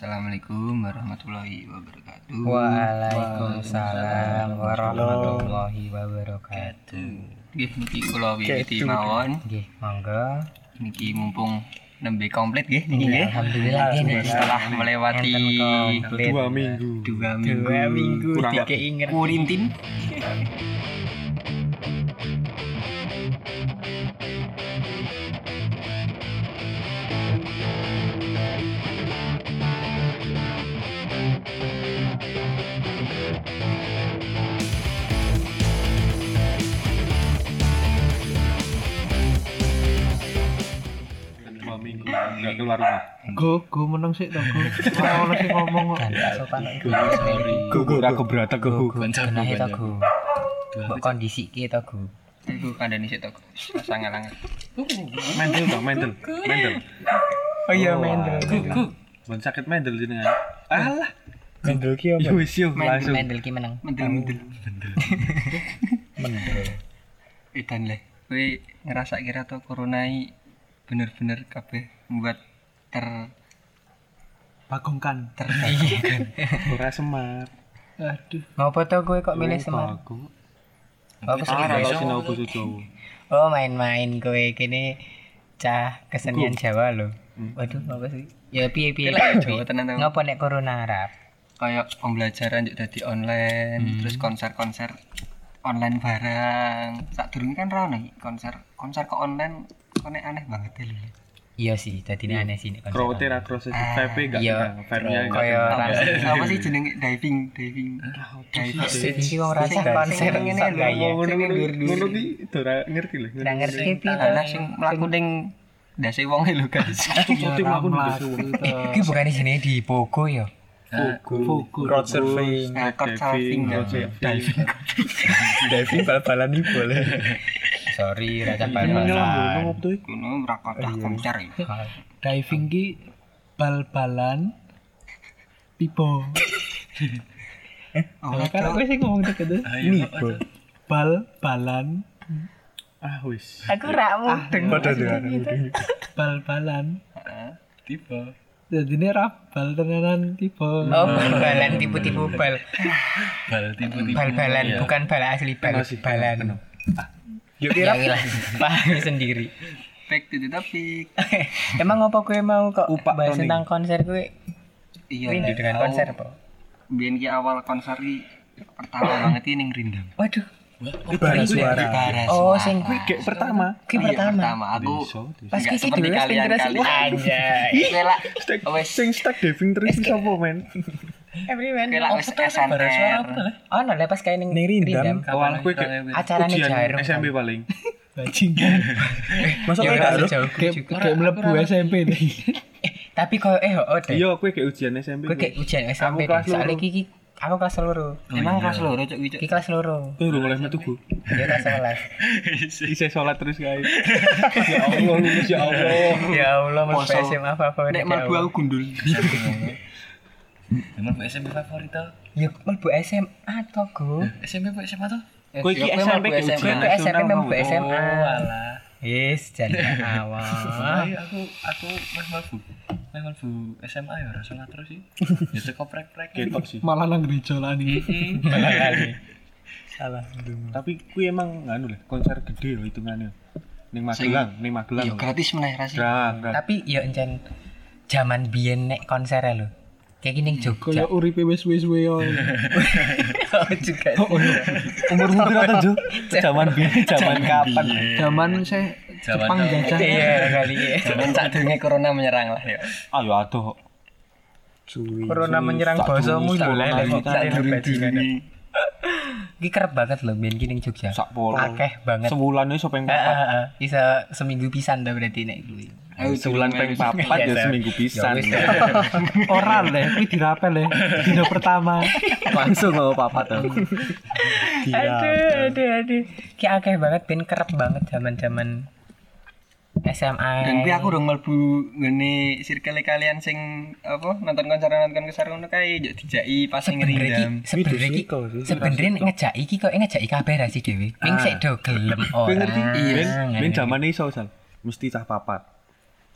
Assalamualaikum warahmatullahi wabarakatuh. Waalaikumsalam warahmatullahi wabarakatuh. Nggih niki kula wiwiti mawon. Nggih, monggo. Niki mumpung nembe komplit nggih niki nggih. Alhamdulillah nggih. Setelah melewati dua minggu dua minggu, Dua minggu Kurang dikei ngerti. kurintin. minggu nggak keluar rumah Go, go menang sih to, go. Ora ono sing ngomong kok. Dan sopan kok. gugu ragu berat gugu Kena itu go. Mbok kondisi ki to go. Iku kandhani sik to. Sangat-sangat. mental dong mental mental Oh iya mendel. Bon sakit mental jenengan alah Mendel ki yo wis yo langsung Mendel ki menang. Mendel-mendel. Mendel. Edan le. Kowe ngerasa kira to corona iki bener-bener kabeh membuat ter Bagongkan. ter ora semar Aduh. Ngopo to kowe kok milih Semar? aku Aku sinau Jawa Oh main-main kowe kene cah kesenian Jawa lho. Hmm. Waduh apa sih? Ya piye piye. Jawa tenan to. Ngopo nek corona Arab? kayak pembelajaran juga dadi online terus konser-konser online barang saat dulu kan rame konser konser ke online konek aneh banget ya lho Iya sih, tadi aneh sih nek konser Krote ra cross VP enggak iya. vibe-nya Kaya apa sih jenenge diving diving. Diving. Iki wong rasa konser ngene sak lho, ngono ngono ki ora ngerti lho. Nggak ngerti anak sing mlaku ning ndase wong lho guys. Cuti mlaku ning Mlaku to. Iki bukan jenenge di Pogo ya. Fokus Crowd surfing. Ngakot surfing, diving. Diving bal-balan iki boleh. Sorry, raja bal-balan. kuno rakot konser ya Diving ki bal-balan pipo. oh Kan aku sih ngomong deket tuh. nipo Bal-balan, ah wis Aku rak mudeng. padha dengan bal-balan. tiba Jadi ini rabal tenanan tipe. Oh, bal-balan tipu-tipu bal. bal tiba-tiba Bal-balan bukan bal asli bal. Kena sih, Balan. Ya lah, paham sendiri. back to the topic Emang apa kowe mau kok Upak bahas Tony. tentang konser kowe? iya Rindu dengan Aku- konser apa? biyen ki awal konser ki pertama banget ini Rindam Waduh. bara suara Bara Oh, suara. sing kayak pertama ki Iya, pertama. pertama aku. Pas kiki seperti dulu kalian. Kela Stack- wes sing stack diving terus bisa apa men Everyone. kela wes SNR. Oh, no, lepas kayak ning rindam Rindam. awal kowe kayak Acarane ujian jarum. SMP paling Bajingan. masa Ya gak jauh Kayak kayak mlebu SMP nih. Eh, tapi kok eh oh deh. iya kowe kayak ujian SMP Kowe kayak ujian SMP. Soalnya loro. kiki aku kelas loro. Emang kelas loro cok iki. Kelas loro. kowe udah mulai metu bu Dia kelas 11. Bisa sholat terus guys ya Allah lulus ya Allah Ya Allah, mau. SMA favorit. Nek ya mlebu Allah. aku gundul. Emang SMP favorit tuh? Ya mlebu SMA to, Go. SMP apa SMA tuh? kowe iki SMP kayak ujian Kowe ke SMP nasional mlebu SMA. Oh, alah. Yes, jadi awal. Ayo aku aku meh mlebu. Meh mlebu SMA ya ora salah terus sih. Ya teko prek-prek. ketok sih Malah nang gereja lah nih. Salah. tapi kuwi emang nganu lah konser gede loh hitungannya ning Magelang ning Magelang Yo gratis meneh gra. Tapi ya encen zaman biyen nek konser lho. Kayak gini Jogja. Kayak uripe wis wis yo. Oh, juga. umur umur atau Jo zaman biyen zaman kapan Zaman saya Zaman Jepang jajah. Iya kali ya. Zaman sak durunge corona menyerang lah ya. ayo aduh Corona menyerang bosomu kalian durung bajingan. dini. Iki kerep banget lho biyen ki ning Jogja. sak polo Akeh banget. sebulan wis peng Heeh, papat heeh. Bisa seminggu pisan dah berarti nek kuwi. Ayo sebulan peng papat ya Iya, seminggu pisan wis. Ora le, kuwi dirapel le. Dino pertama. langsung mau papat tuh Aduh, aduh, aduh. Ki akeh banget ben kerep banget zaman-zaman SMA. Dan kuwi aku dong mlebu ngene circle kalian sing apa nonton konser nonton konser ngono kae yo dijaki pas sing ngerindam. sebenarnya ki sebenarnya nek ngejak iki kok ngejak kabeh ra sih dhewe. Ping sik do gelem ora. Iya. ben ben zaman iso sal mesti cah papat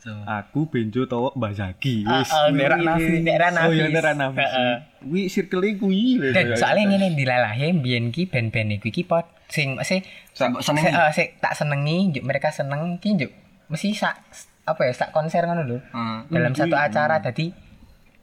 Aku Benjo Towo Mbak Zaki. Wis. Oh, daerah Nafi, daerah Nafis. Oh iya daerah Nafi. Heeh. Wi circle kuwi. Dan soalnya ngene dilalahi mbiyen ki band-band iku ki pot sing sing Mbok sing senengi. eh, sing tak senengi mereka seneng ki njuk mesti sak apa ya sak konser ngono lho. Heeh. Dalam satu acara jadi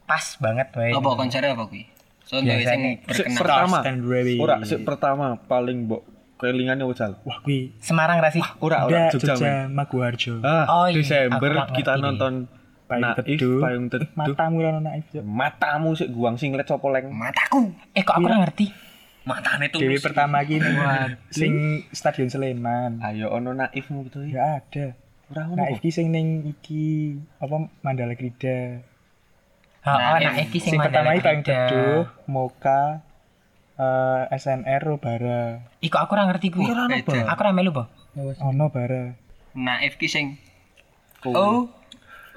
pas banget wae. Apa konsernya apa kuwi? Biasanya sing pertama. Railway. Ora pertama paling mbok kelingane wajal. Wah, kuwi Semarang ra sih? Ora ora Jogja. Jogja Maguwarjo. Ah, Oh, iya. Desember kita nonton Payung Naif, Teduh. Payung Teduh. Matamu ra naif. Matamu sik guang singlet sopo leng. Mataku. Eh kok aku ora ngerti? Matane tuh. Dewi pertama ki sing Stadion Sleman. Ayo ono naifmu gitu ya. Ya ada. Ora ngono. Naif ki sing ning iki apa Mandala Krida. Oh, Nah, oh nah iki sing Sing pertama Mandala iki Payung Krida. Teduh, Moka, eh SNR Bara. Ih kok aku ora ngerti kuwi. Beda. Aku ora melu, Bo. Ono Bara. Naif ki sing Oh,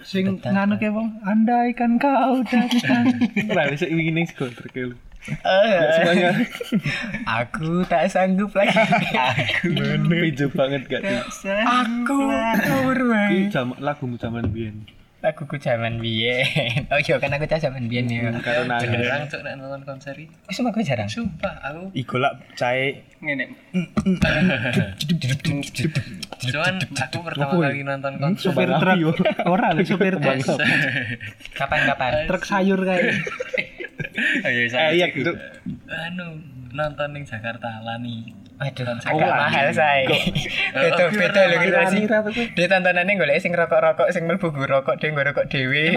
Sing nganu ke wong, andaikan kau datang. Lah sik wingi ning sekolah terkel. eh, Semuanya aku tak sanggup lagi. Pinjam banget gak sih? aku jam lagumu zaman biyen. Laguku zaman biyen. Oh iya kan aku cah zaman biyen ya. Karo nangis. Jarang cuk nek nonton konser iki. Wis aku jarang. Sumpah aku Iku lak cae ngene. cuman aku pertama kali nonton konser sopir truk. Ora lho sopir truk. Kapan-kapan. Truk sayur kae. Ayo Eh saya. iya gitu. anu nonton ning Jakarta Lani. Aduh, agak Oh, mahal say. Beda beda lho gitu sih. Dia tontonannya golek sing rokok-rokok sing mlebu gue rokok dhewe gue rokok dhewe.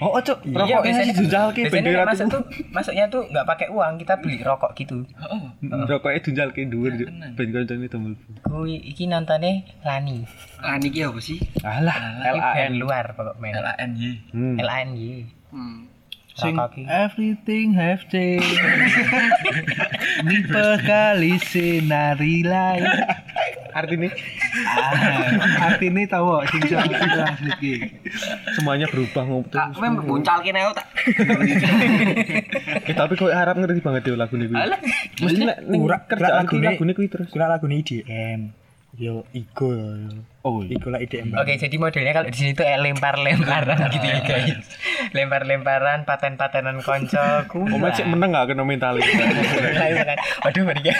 Oh, oh cuk, Iya, rokoknya biasanya biasanya bendera masuk tuh. masuknya tuh nggak pakai uang kita beli rokok gitu. Oh, Rokoknya Junjal ki dhuwur. Tenan. Ben koncone damel. Kui iki nontonnya Lani. Ah niki apa sih? Alah, LAN. luar pokoknya. LANY. Hmm. LANY. Hmm. Sing Rokok ki. everything have changed. Nipe kali sinari lain. Artinya Ah, Artinya tahu sing asli ki. semuanya berubah ngopo. Tak mem buncal kene aku tak. Eh tapi kok harap ngerti banget ya lagu niku. Alah. Mesti Ura- kerjaan lagu ini- lagu niku terus. Kula lagu IDM. Yo Igo. yo. Oh iya. Igo lah IDM. Oke, jadi modelnya kalau di sini tuh eh, lempar-lemparan gitu ya guys. Lempar-lemparan, paten-patenan koncoku. Om cek meneng gak kena mental itu. Waduh, mari ya.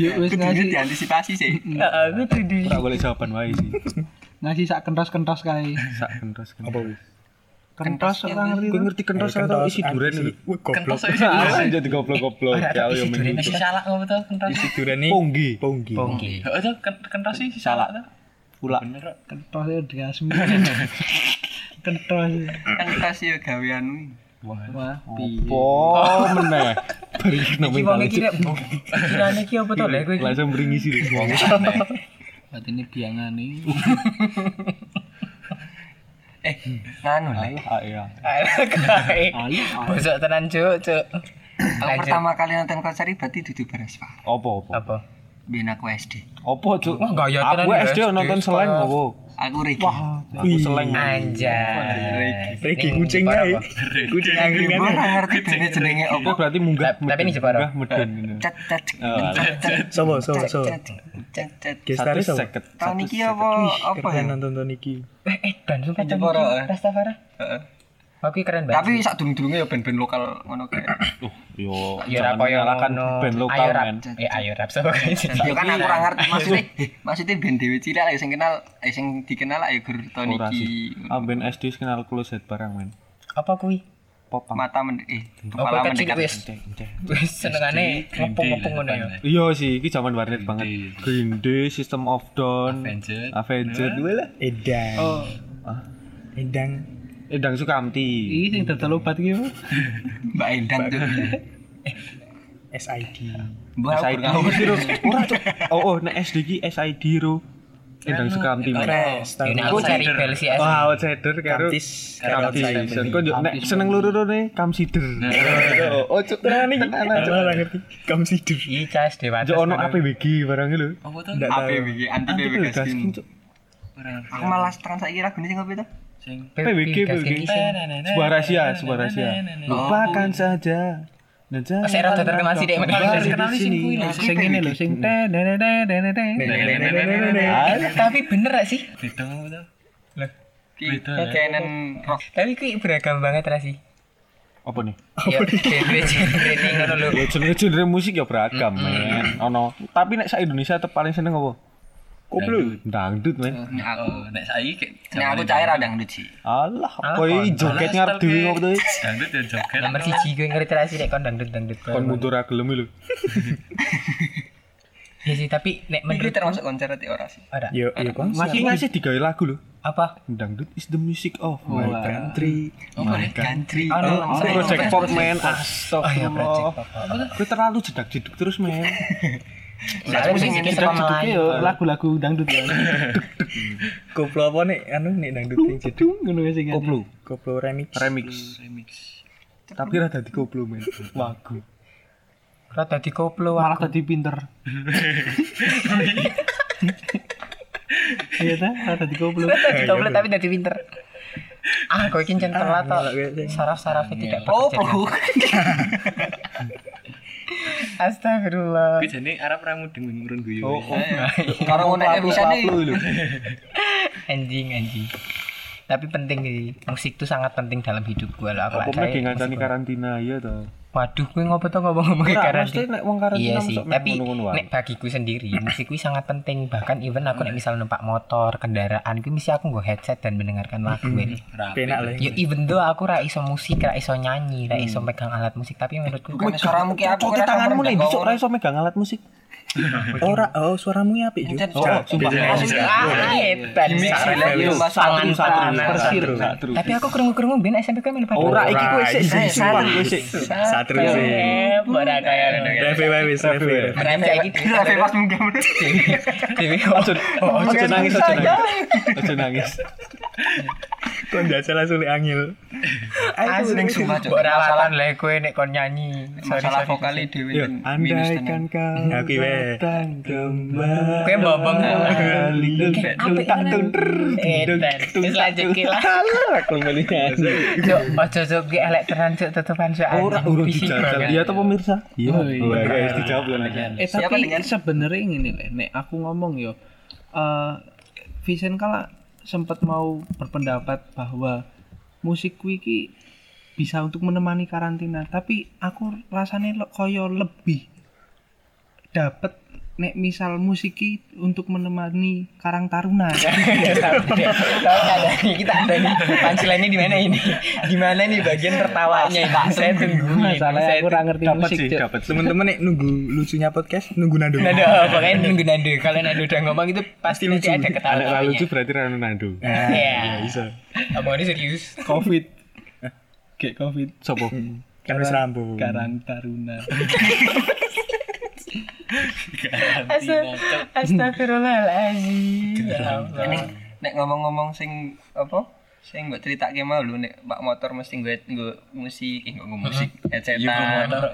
Yuk wis Kudu ngasih diantisipasi sih. Aku tuh di. Ora golek jawaban wae sih. ngasih sak kentos-kentos kae. Sak kentos kan. Apa wis? Kentos ora ngerti. Kowe ngerti kentos atau isi duren? Wih, goblok. Kentos aja. Ah, jadi goblok-goblok. Ya yo duren menurut. Si salak ngopo tuh kentos? Isi duren iki Ponggi. Ponggi. Heeh tuh ken- kentos sih si salak tuh. Pula. Bener. Kentos ya diasmi. Kentos. Kan tas ya gaweanmu. Wah, Oh, meneh. Aja. nek kirane iki apa to lek kowe? Langsung beringi sih. Wong Berarti ini biangane. Eh, nganu lah. Ah iya. Kae. Ayo. Bosok tenan cuk, cuk. Aku pertama kali nonton konser berarti dudu Berespa. Apa apa? Apa? Biyen aku SD. Apa cuk? Gaya tenan Aku ya, SD nonton Pak. apa? Aku Riki. Aku seleng. Anjay. Regi kucing apa? Kucing Gue angkringan. ora ngerti bene jenenge apa. berarti munggah Tapi- ini. Jepara. Munggah meden. Cet cet Sopo, sopo, sopo. cet cet. Gestare sopo? Tahun iki apa apa ya? Nonton nonton iki. Eh, eh, dan sumpah Di tahun Jepara, eh. Rastafari. Heeh. Oke keren banget. Tapi sak durung-durunge ya band-band lokal ngono kae. Tuh, yo ya menyalahkan ngono. band lokal Ayo rap. men. Eh ayo rap sapa kae. Ya kan aku ora ngerti maksudnya, maksudnya band dhewe cilik lah sing kenal, eh sing dikenal lah ya Gur Tony Ora sih. Ki. Ah band SD kenal closet barang men. Apa kuwi? Pop punk. Mata men eh Apa kepala kecil mendekat. wis. Senengane ngepung-ngepung ngono ya. Iya sih, iki zaman warnet banget. Green Day, System of Down, Avenged. Avenged, dua lah. Edang. Oh, Edang. Edang Sukamti. Iki sing dodol obat iki? Mbak Endang tuh. SID. Mbak SID. Ora cuk. Oh oh nek SD ki SID ro. Sukamti. men. Kres. Ini aku cari bel si S. Wah, outsider karo Kamtis. Kamtis. Kok yo nek seneng loro-loro Kamsider. Oh cuk tenan iki. Ora ngerti. Kamsidur. Iki cas dewasa. Cuk ono APBG barang lho. Apa tuh? Tahu. APBG anti PBG. Aku malah trans saiki lagune sing apa itu? Sing PBG PBG. Sebuah rahasia, sebuah rahasia. Lupakan saja. Terkenal sih, Dek. Terkenal sih, sini. kuwi lho. Sing ngene lho, sing. Tapi bener gak sih? beda kenen rock. Tapi kuwi beragam banget ra sih. Apa nih? Ya genre-genre ini ngono lho. Ya genre-genre musik ya beragam, men. Ono. Tapi nek sak Indonesia paling seneng apa? Koplo. Dangdut, men. Nek aku Oh, nek saiki nek aku cair ada dangdut sih. Alah, kowe joget ngarep dhewe ngopo to? Dangdut ya joget. Nomor siji gue ngerti ra sih nek kon dangdut-dangdut. Kon mundur ra gelem lho. Ya sih, tapi nek menurut termasuk konser atau ora sih? ora. Yo yo kon. Masih masih digawe lagu lho. Apa? Dangdut is the music of my Wah. country. Oh, boleh country. Oh, Oh, project pop men. Oh iya, Astagfirullah. Kowe terlalu jedak jeduk terus men. Soalnya musik ini suka Melayu. yo lagu-lagu dangdut ya. Koplo apa nih? Anu nih dangdut ngono sing. Koplo. Koplo remix. Remix. remix. Tapi rada dikoplo men. Lagu. Kalau tadi koplo Malah tadi pinter. Iya ta, malah tadi koplo. Tadi koplo tapi tadi pinter. Ah, kau kincen telat toh. Saraf-sarafnya tidak Oh, oh. Astagfirullah. Kuwi jane Arab ra mudeng ngurun guyu. Oh, oh. Karo ngono bisa nih. Anjing anjing. Tapi penting sih. Musik tuh sangat penting dalam hidup gue lah. Aku lagi ngancani karantina ya toh. Waduh, gue ngopo tuh ngomong-ngomong Ora, karantina. nek wong karantina Iya sih, tapi nek bagiku sendiri musik kuwi sangat penting. Bahkan even aku nek misal numpak motor, kendaraan, kuwi mesti aku nggo headset dan mendengarkan lagu ini. Penak lah. Ya even though aku ra iso musik, ra iso nyanyi, ra iso megang alat musik, tapi menurutku Bukan suaramu ki? Cocote tanganmu nih besok ra iso megang alat musik. Ora, oh suaramu ya apik, Jo. Oh, sumpah. Ah, Persir. Tapi aku krungu-krungu ben SMP ku melu Ora iki kowe sik sik sumpah kowe sik. Satru sih. Ora kaya Revi wae wis, revi. Mereka saiki Tapi pas munggah. Dewi Oh, aja nangis aja nangis. Aja nangis. Kon jajal langsung li angil. Asli sumpah cok. Mbok rawatan le kowe nek kon nyanyi. Masalah vokali dhewe. Tenan. kau weh. Datang kembali. Kowe bobong. Kali Apik tenan. Edan. Wis lanjut ki lah. Aku melihat. Cuk, ojo cuk ki elek tenan cuk tetepan cuk. Ora dijajal. banget. Dia tuh pemirsa. Iya. Oh, iya. Guys dijawab nanti. Eh Siapa tapi dengan? sebenarnya ini nih, nek aku ngomong yo, eh Vincent kala sempat mau berpendapat bahwa musik kuwi ki bisa untuk menemani karantina, tapi aku rasanya koyo lebih dapat nek misal musik ki untuk menemani Karang Taruna. Tahu ada nih, kita ada nih punchline-nya di mana ini? Di mana nih bagian tertawanya ini? Saya tungguin. Masalahnya Saya aku ora ngerti Dapat musik. sih, dapat. Temen-temen nek nunggu lucunya podcast nunggu nado. Nado, pokoknya nunggu Nando. Kalau Nando udah ngomong itu pasti nanti ada ketawa ra lucu berarti ra Ronaldo. Iya. bisa. Omongannya serius. Covid. Kayak Covid. Sopo? Kan wis rambut. Karang Taruna. Asta- Astagfirullahaladzim. Ya nek ngomong-ngomong sing apa? Sing mbok critakake mau lho nek Pak motor mesti nggo nggo musik, eh, nggo nggo musik, Iya, headsetan, motor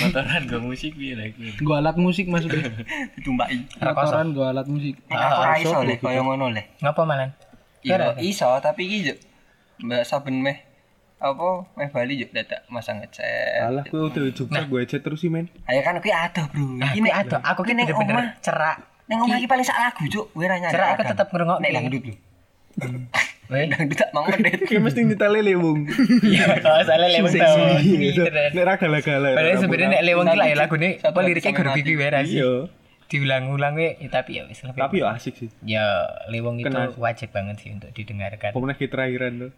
motoran go musik piye lah iku. Gua alat musik maksudnya. ditumpaki. Motoran gua alat musik. Aku ora iso lek koyo ngono lek. Ngapa malan? Iya iso tapi iki yo Mbak saben meh apa meh Bali yo dadak masang headset. Alah kowe udah juga gue chat terus sih men. Ayo kan kuwi adoh, Bro. Iki Iki nek aduh, aku ki nek bener-bener omah, cerak. nek omah iki paling sak lagu, Cuk. Kowe ra. Cerak aku tetep ngrungokne. nek dangdut lho. Weh. Dangdut tak mau menit. Kayak mesti ditalele wong. Iya, oh, soalnya lewat tau. Nek ra gala-gala. Padahal sebenarnya nek lewang ki lah ya lagune apa liriknya guru pipi wae sih. Iya. Diulang-ulang we, ya, tapi ya wis lebih. Tapi yo asik sih. ya lewang itu wajib banget sih untuk didengarkan. Pokoknya kita terakhiran tuh.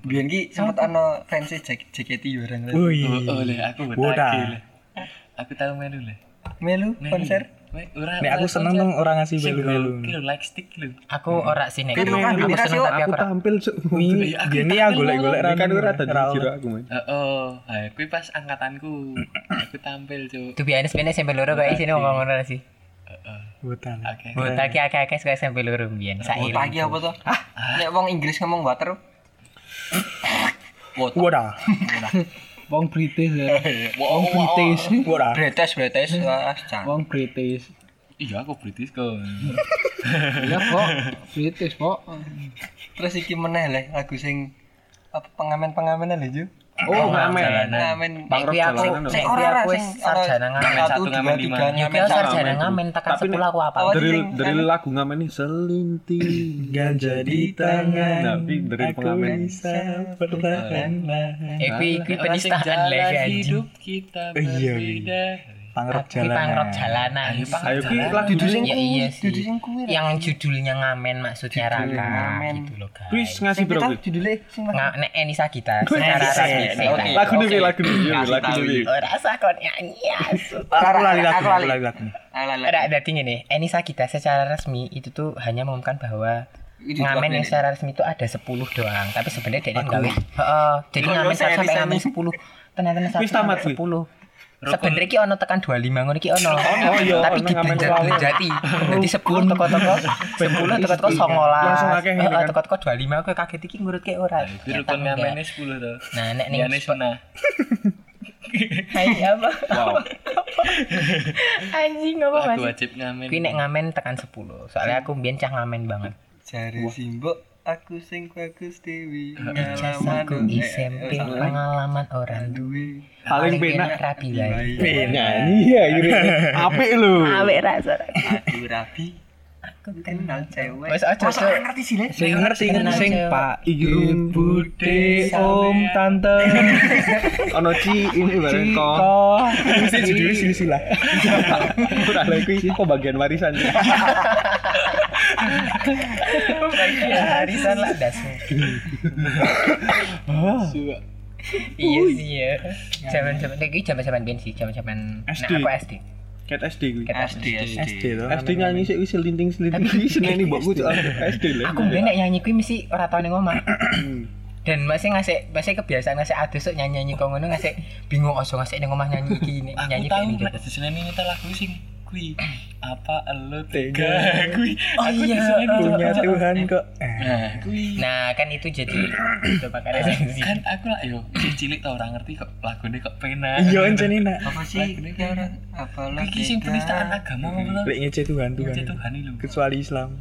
Biyen ki sempet ana fans JKT bareng. Oh, oh le aku le. Aku tahu melu le. Melu konser. Ora. Nek aku seneng dong orang ngasih belu-belu. Kilo like stick lu. Aku ora sih nek. Kan Aku seneng tapi aku Aku tampil cuk. Ini gini ya golek-golek Ini kan ora tadi kira aku men. Heeh, ha kuwi pas angkatanku. Aku tampil, Cuk. Tuh biasa sebenarnya SMP loro kayak sini ngomong ngono sih. Heeh. Hutan. Oke. Buta ki akeh-akeh SMP loro mbiyen saiki. Pagi apa tuh? Nek wong Inggris ngomong water. Water. Wadah. Wong British ya. Wong British. Wadah. British, British. Wah, cang. Wong British. Iya, aku British kok. Ya kok British kok. Terus iki meneh le lagu sing apa pengamen-pengamen lho Ju. Oh, ngamen. ngamen Bang aku jalanan nek ora aku sarjana ngamen. satu, ngamen lima. ngamen sarjana ngamen tekan 10 aku apa. Dari dari lagu ngamen ini selinting Ganja di tangan. Tapi dari aku pengamen. bisa perlahan-lahan. Eh kuwi penistaan lagi anjing. hidup kita Iya, berbeda. Pangrok Kuwi pangrok jalanan. jalanan. Ayo ki lagu Dudu sing Ya kuwi, iya sih. Yang judulnya ngamen maksudnya Judulnya Raka ngamen. gitu loh guys. Kuis ngasih bro judulnya sing Nga, nek Enisa kita secara resmi. Lagu Oke. lagu Kasih lagu. Oh, rasa kok nyanyi asu. Aku lali lagu, Aku lali. lagu. Ada ada tinggi nih. Enisa kita secara resmi itu tuh hanya mengumumkan bahwa ngamen yang secara resmi itu ada 10 doang, tapi sebenarnya dia gawe. Heeh, jadi ngamen sampai ngamen ini. 10. Ternyata sampai Wis tamat, sampai kuwi. 10. Sebenarnya ki ono tekan 25 ngono ki ono. oh iya, Tapi ono ngamen dibenjat-benjati. Dadi 10 toko-toko 10 toko-toko 19. Langsung akeh ngene Heeh, kan. toko-toko 25 aku kaget iki ngurut ke ora. Itu Ternyata rukun enggak. ngamennya 10 tuh. Nah, nek ning sunah. Hai apa? Wow. Anjing apa Mas? wajib ngamen. Kuwi nek ngamen tekan 10. Soalnya aku mbiyen cah ngamen banget. Jare simbok aku sing bagus dewi Jasaku Eh, SMP pengalaman orang duwe Paling penak rapi wae. nyanyi ya gitu. Apik lho. Awek rasa. aku rapi aku kenal cewek Wes aja Masa ngerti sih Le? Sing ngerti sing. Pak Ibu Bude Om Tante Ono ci ini bareng kok. Ciko Mesti judulnya silsilah Ora lha iki kok bagian warisan. Harisan lah dasmu. Iya sih ya. Zaman-zaman iki zaman-zaman ben sih, zaman-zaman nah SD. aku SD. Ket SD kuwi. Ket SD SD tuh SD nyanyi sik wis linting-linting iki seneni mbokku SD lho. Aku ben nek nyanyi kuwi mesti ora tau ning omah. Dan masih ngasih masih kebiasaan ngasih adus sok nyanyi nyanyi kau ngono ngasih bingung oso ngasih ning omah nyanyi iki nih, Aku nyanyi tahu kayak nek gitu. diseneni nyetel lagu sing kuwi. Apa elo Tega. kuwi. Oh Aku iya, oh, Punya Cok. Tuhan kok Nah, kuwi. Nah, kan itu jadi coba kan resensi. Kan aku lah yo cilik tau ora ngerti kok lagune kok pena. Iya encen nak apa sih Lagune pena. apa lo Iki sing penistaan agama. Lek ngece Tuhan Tuhan Ngece Tuhan lho. Kecuali Islam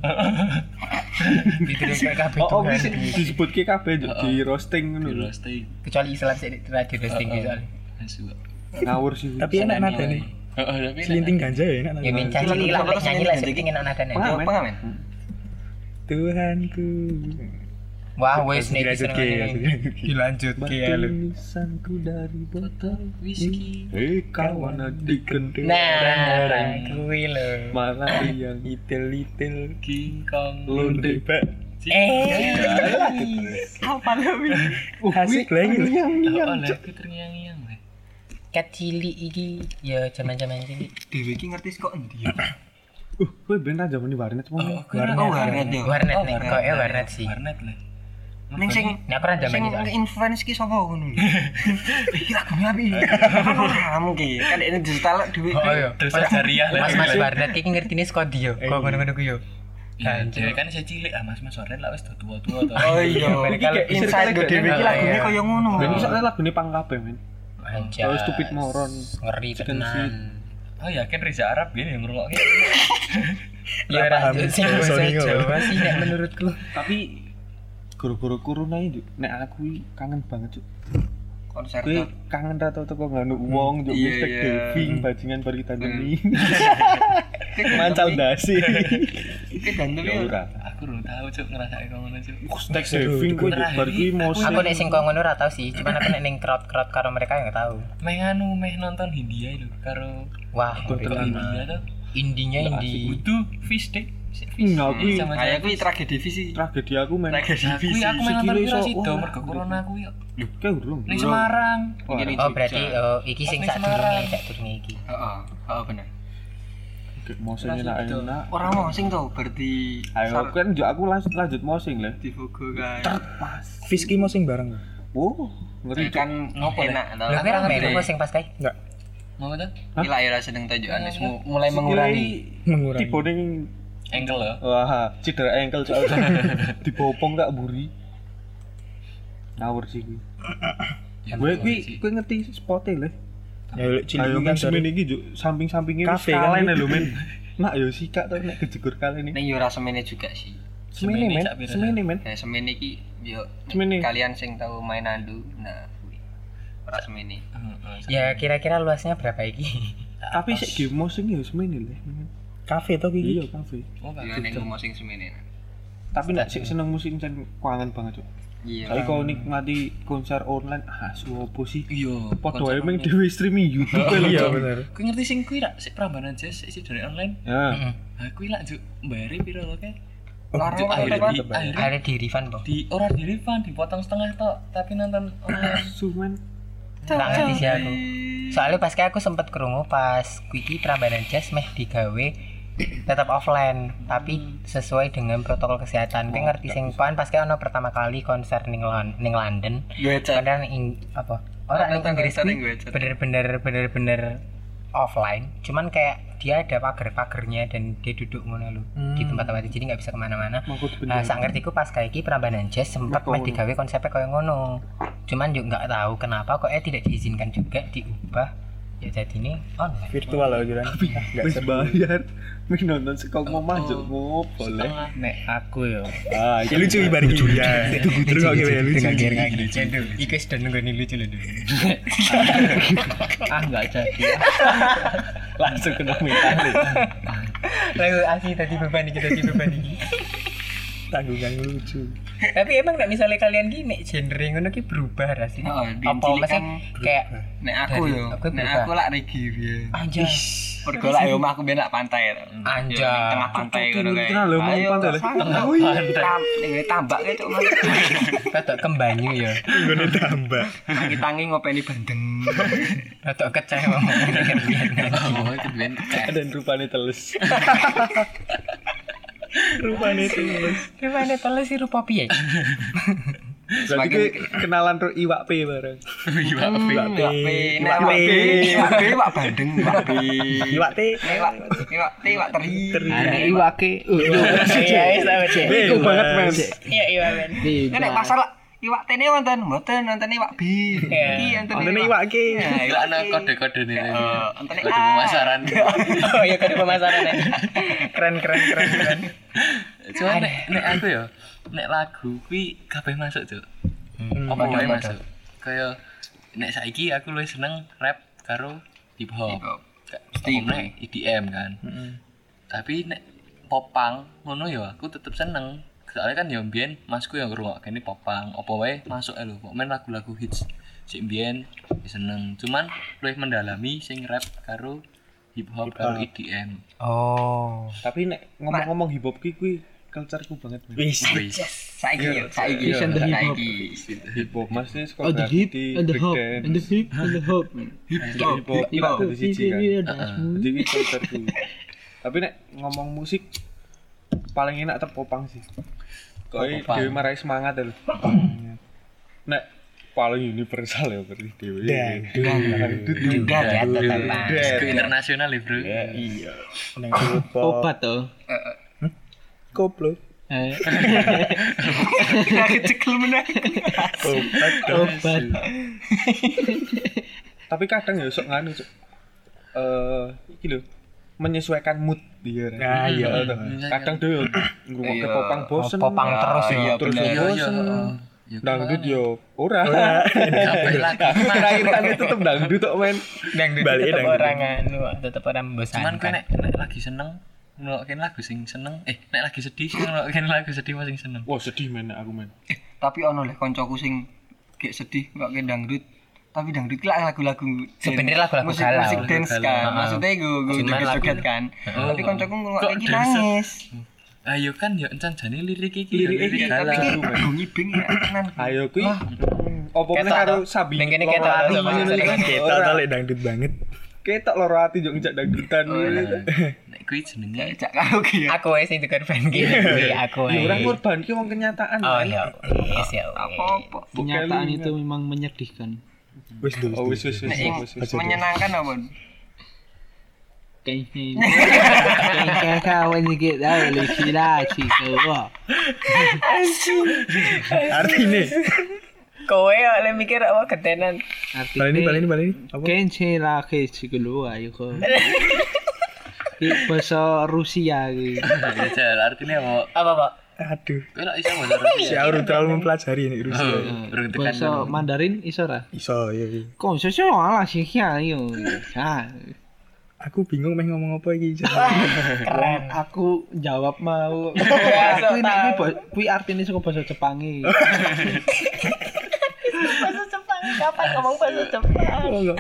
kabeh Oh, oh kabeh Cuk, di roasting Di roasting. Kecuali Islam sih radio roasting Oh, oh. soalnya. Asu. Ngawur sih. Tapi enak nada nih Heeh, tapi enak. Selinting ganja ya enak Ya cilik lah nyanyi lah sing enak nadane. Pengamen. pengamen Tuhanku. Wah, wes nih. Dilanjut ke dilanjut Batu nisanku dari botol Whisky. Hei kawan di kendeng. Nah, kuwi lho. Mana yang Little-little King Kong. londe Pak Eh, apa lebih Asik lagi lho. Oh, kat cilik iki ya zaman-zaman cilik. dewi ki ngerti kok endi ya Uh, kowe ben aja muni warnet Oh, mau. warnet. oh warnet yo Warnet Oh, nih, kok ya warnet sih. Warnet lah. ning sing Nah, aku ora sing zaman itu. influence ki sapa ngono lho iki lagune api kamu ki kan ini digital duit Oh iya. Dosa jariah lah. Mas-mas warnet iki ngertine saka yo? Kok ngono-ngono ku yo. Iya, jadi kan saya cilik ah mas-mas warnet lah wis tua-tua tuh. oh iya Iki kayak inside go dewi ki lagune Iya. koyo ngono Ben iki soalnya lagune pang kabeh men. Anjay. Oh, stupid moron. Ngeri tenan. Oh yakin Riza Arab gini yang ngerungoknya. Ya paham. Jawa sih nek menurutku. Tapi guru-guru corona ini nek aku kangen banget cuk. Konser Kowe kangen ra tau teko nganu wong cuk Iya, wis tek diving bajingan bar kita demi. Mancal Mancal dasi. Ki Ya ya ora. Aku belum tahu cuk ngerasain kamu ngono cuk. Tek diving kowe cuk bar kuwi mosing. Aku nek sing kok ngono ora tau sih, cuman aku nek ning crowd-crowd karo mereka ya nggak tahu. Meh anu meh nonton Hindia itu karo Wah, Hindia tenan. tuh. Indinya indi. Butuh fish stick. Enggak, kuwi kayak kuwi tragedi visi tragedi aku men. tragedi Nah, kuwi visi aku main nonton Sikile kira iso- sido mergo corona kuwi kok. Lho, kae urung. Ning Semarang. Oh, berarti oh, iki sing sak durunge, sak durunge iki. heeh heeh bener. Kayak mosing enak-enak. ora mosing to berarti Ayo kan njuk aku lanjut lanjut mosing lah. difogo kae. Fiski mau sing bareng? Oh, ngeri kan enak to Lho? kira melu kok sing pas kae. Enggak. Mau tuh? Gila ya seneng mu- mulai mengurangi. mengurangi. Tipe ning Engkel loh. wah cedera ankle cok. Dibopong gak buri. Ngawur sih. Ya, Gue sih. kuwi ngerti spote lho. Ya lek cilik kan semen iki juk samping-sampingnya Kafe kan, kalen lho men. Nak yo sikak to nek kejegur kalen ning ini. yo ora semene juga sih Semene men, semene men. ya semene iki yo kalian sing tahu main andu nah kuwi ora semene. Ya kira-kira luasnya berapa iki? Tapi sik game musik ya semene lho. Kafe to Iya, iki. kafe. Oh, Ya ning rumah sing semene. Tapi nek sik seneng musik jan kangen banget, Cuk. Iya. Tapi kalau nikmati konser online, ah suopo sih? Iya. Padha wae meng online. dhewe streaming YouTube lho. Iya bener. Kuwi ngerti sing kuwi rak sik Prambanan Jazz sik dari online. Ya. Ha kuwi lak juk bayare piro lho kae? Larang Juk, apa, akhirnya Pak? di akhirnya di refund, Bang. di ora di refund dipotong setengah tok tapi nonton online. Sumen. Tak ngerti sih aku. Soalnya pas kayak aku sempet kerungu pas Quickie Prambanan Jazz meh digawe tetap offline tapi sesuai dengan protokol kesehatan. Kayak ngerti sing pan pas kayak ono pertama kali konser ning Lon- ning London. Padahal ing apa? Orang ning Inggris bener-bener bener-bener offline. Cuman kayak dia ada pagar-pagarnya dan dia duduk ngono lho di tempat-tempat itu jadi nggak bisa ke mana-mana. Nah, bener. sak ngertiku pas kayak iki Prambanan Jazz sempat meh digawe konsepnya kayak ngono. Cuman juga nggak tahu kenapa kok eh tidak diizinkan juga diubah. Ya jadi ini online. Virtual loh juran. Enggak Wis bayar. Ming nonton sekok ngomah juk ngopo le. Nek aku yo. Ah, iki lucu ibar iki. Ya. Terus kok ya lucu. Biar nggak lucu. Iku sudah nunggu nih lucu loh. Ah enggak jadi. Langsung kena mental. Lalu asli tadi beban iki tadi beban. Tanggungan lucu. Tapi emang nggak misalnya kalian gini genre ngono ki berubah rasanya. Oh, Apa kan kayak Nek aku yo, aku nek berubah. aku lak reggae biyen. anjay. Mergo lak yo omahku ben lak pantai to. Anjay. Yo, ning tengah pantai ngono kae. Ayo, pantai tambak Mas. Rada kembanyu ya. Nggone tambah. Tangi-tangi ngopeni bandeng. Kecewa ngomongnya kan biyen. Oh, itu ben Dan rupane teles. Rupane tulus. Gimana teles sih rupa piye? Berarti ki kenalan ro iwak P bareng. Iwak P. Iwak P. Iwak iwak P. P, iwak P iwak bandeng, iwak P. Iwak. Nek Iwak iwak T iwak teri. Nek iwake. Iya, iya, iya. Bego banget men. Iya, iya, men. Nek pasar lak iwak T ne wonten, mboten wonten iwak B. Iya. Iki wonten iwak ki. Ya, Gila iwak ana kode-kode nih. Eh, ontene Kode A. pemasaran. Oh, iya kode pemasaran ya. Keren, keren, keren, keren. Cuma nek nek aku ya, nek lagu kuwi kabeh masuk, Cuk. Hmm, Apa padha-padha. masuk. Kayak nek saiki aku luwih seneng rap karo hip hop. Mesti nek EDM kan. Tapi nek popang ngono ya aku tetep seneng. Soalnya kan ya mbiyen masku yang ngrungokke ini popang, apa wae masuk lho. Kok main lagu-lagu hits sik mbiyen ya seneng. Cuman luwih mendalami sing rap karo hip hop karo EDM. Oh. Tapi nek ngomong-ngomong hip hop ki kuwi cultureku banget. Wis. Wis. Saiki yo, saiki to hip hop. Saiki. Hip hop maksudnya sekolah Oh the hip and the hop and the hip and the hop. Hip hop Hip hop. dari siji kan. Iya, Jadi ini cultureku. Tapi nek ngomong musik paling enak tetep popang sih. Popang. dhewe marai semangat lho. Nek paling universal ya berarti dhewe. Dangdut. Juga ya tetap. Internasional ya, Bro. Ya iya. Pop. Obat toh. Koplo. Eh, Kecekel meneh. Obat. Obat. Tapi kadang ya sok nganu, Cuk. Eh, iki lho menyesuaikan mood dia. Nah, iya. Kadang dhewe ngrungokke Iya. popang bosen. Popang terus ya. Iya, terus bener. ya bosen. Ya, Dangdut yo ora. Kabeh lagu. Kira-kira tetep dangdut kok men. Dangdut Balik dangdut. orang anu, tetap orang Cuman membosankan. kowe nek nek lagi seneng ngelokin lagu sing seneng eh nek lagi sedih ngelokin lagu sedih masing seneng Wah sedih men aku men. Tapi ono leh koncoku sing gek sedih kok ke dangdut. Tapi dangdut ki lak lagu-lagu Sebenarnya lagu-lagu musik, galau. musik dance Lagu kan. Maksudnya gue gue joget-joget kan. Tapi koncoku iki dance? nangis. ayo kan ya encan jane lirik iki Lirik iki, tapi- Gue ngibing ya tenan. Ayo kuwi opo meneh Ketok karo sabi. Ning kene ketok Ora. tau lek dangdut banget. Ketok loro ati yo ngejak dangdutan. nek kuwi jenenge Jak karaoke ya. Aku wis sing tukar fan gitu. Aku Ya ora korban ki wong kenyataan. Oh men. ya, wis ya. Apa-apa. Kenyataan itu memang menyedihkan. Wis tuh. Oh wis wis wis. Wis, wis. menyenangkan apa? Kayaknya kayak kawan dikit tahu lagi lah cik wah. Artine. Kowe oleh mikir apa ketenan. Baleni baleni baleni. Apa? Kayaknya lah kayak cik keluar ya kok. Di bahasa Rusia gitu. artinya apa Apa, Pak? Aduh. Lak iso bahasa Si Rusia. aku udah terlalu mempelajari nih Rusia. Bahasa Mandarin iso ra? Iso ya. iya. Kok iso sih ala sih ya yo. Ah, Aku bingung meh ngomong apa iki. Keren. aku jawab mau. Ya, aku ini kuwi artine saka bahasa Jepange. Bahasa Jepang kapan ngomong bahasa Jepang? Oh.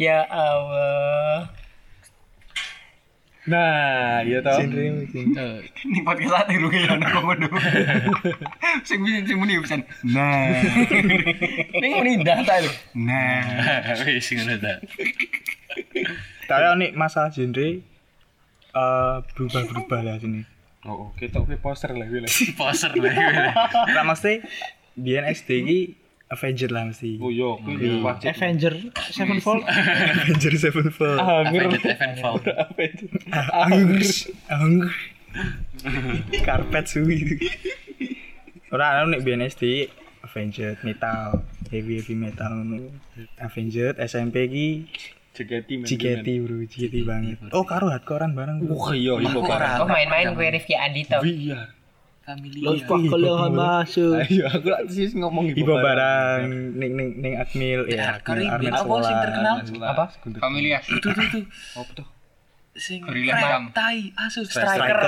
Ya Allah. Nah, iya toh. Genre mungkin. Ini podcast ati rugi ya nang ngono. Sing sing sing muni pesan. Nah. Ning muni ndak ta lho. Nah. Wis ngono ta. Tapi nih masalah genre eh berubah-berubah lah sini. Oh, oke, tok kowe poster lah kuwi lah. Poser lah kuwi. Nah, mesti biyen SD iki Avenger lah mesti. Oh iya, kuwi. Avenger Sevenfold. Avenger Sevenfold. Avenged Sevenfold. Anggur. Anggur. Karpet suwi. Ora ana nek biyen SD Avenger metal, heavy heavy metal ngono. Avenger SMP iki JKT men. Bro, JKT banget. Oh karo hardcorean bareng. Wah, iya, iya. Oh main-main gue Rifki Andito. Iya. Familia. Pakolohan masuk. Ayo aku lak sih ngomong Ibu barang ning ning ning Akmil ya. Armet Apa sing terkenal? Apa? Familia. Tuh tuh tuh. Apa tuh? Sing Gorilla. Tai, asu Striker,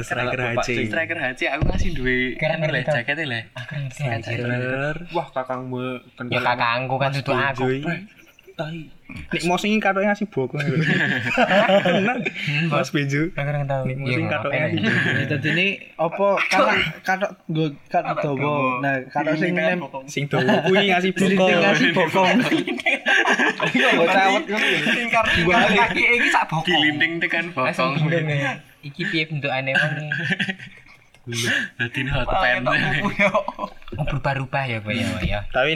striker. HC. Striker HC aku ngasih duwe Keren le itu. jakete le. Striker. Wah, kakangmu kenal. Ya kakangku kan itu aku. Tai. Nek mau sing katoke ngasih bokong. Tenan. Mas. Aku nggak tahu. Nek mau Ya, sing nggak katoke ngasih Jadi ini apa kata kata gue kata dawa. Nah, kata sing nem sing dawa kuwi ngasih bokong. sing ngasih bokong. Kok cawet ngono ya? Tingkar kaki iki sak bokong. Gilinting tekan bokong. gini. Iki piye bentuk aneh banget. Dadi hot pen. ya. Oh berubah-ubah ya ya Pak ya. Tapi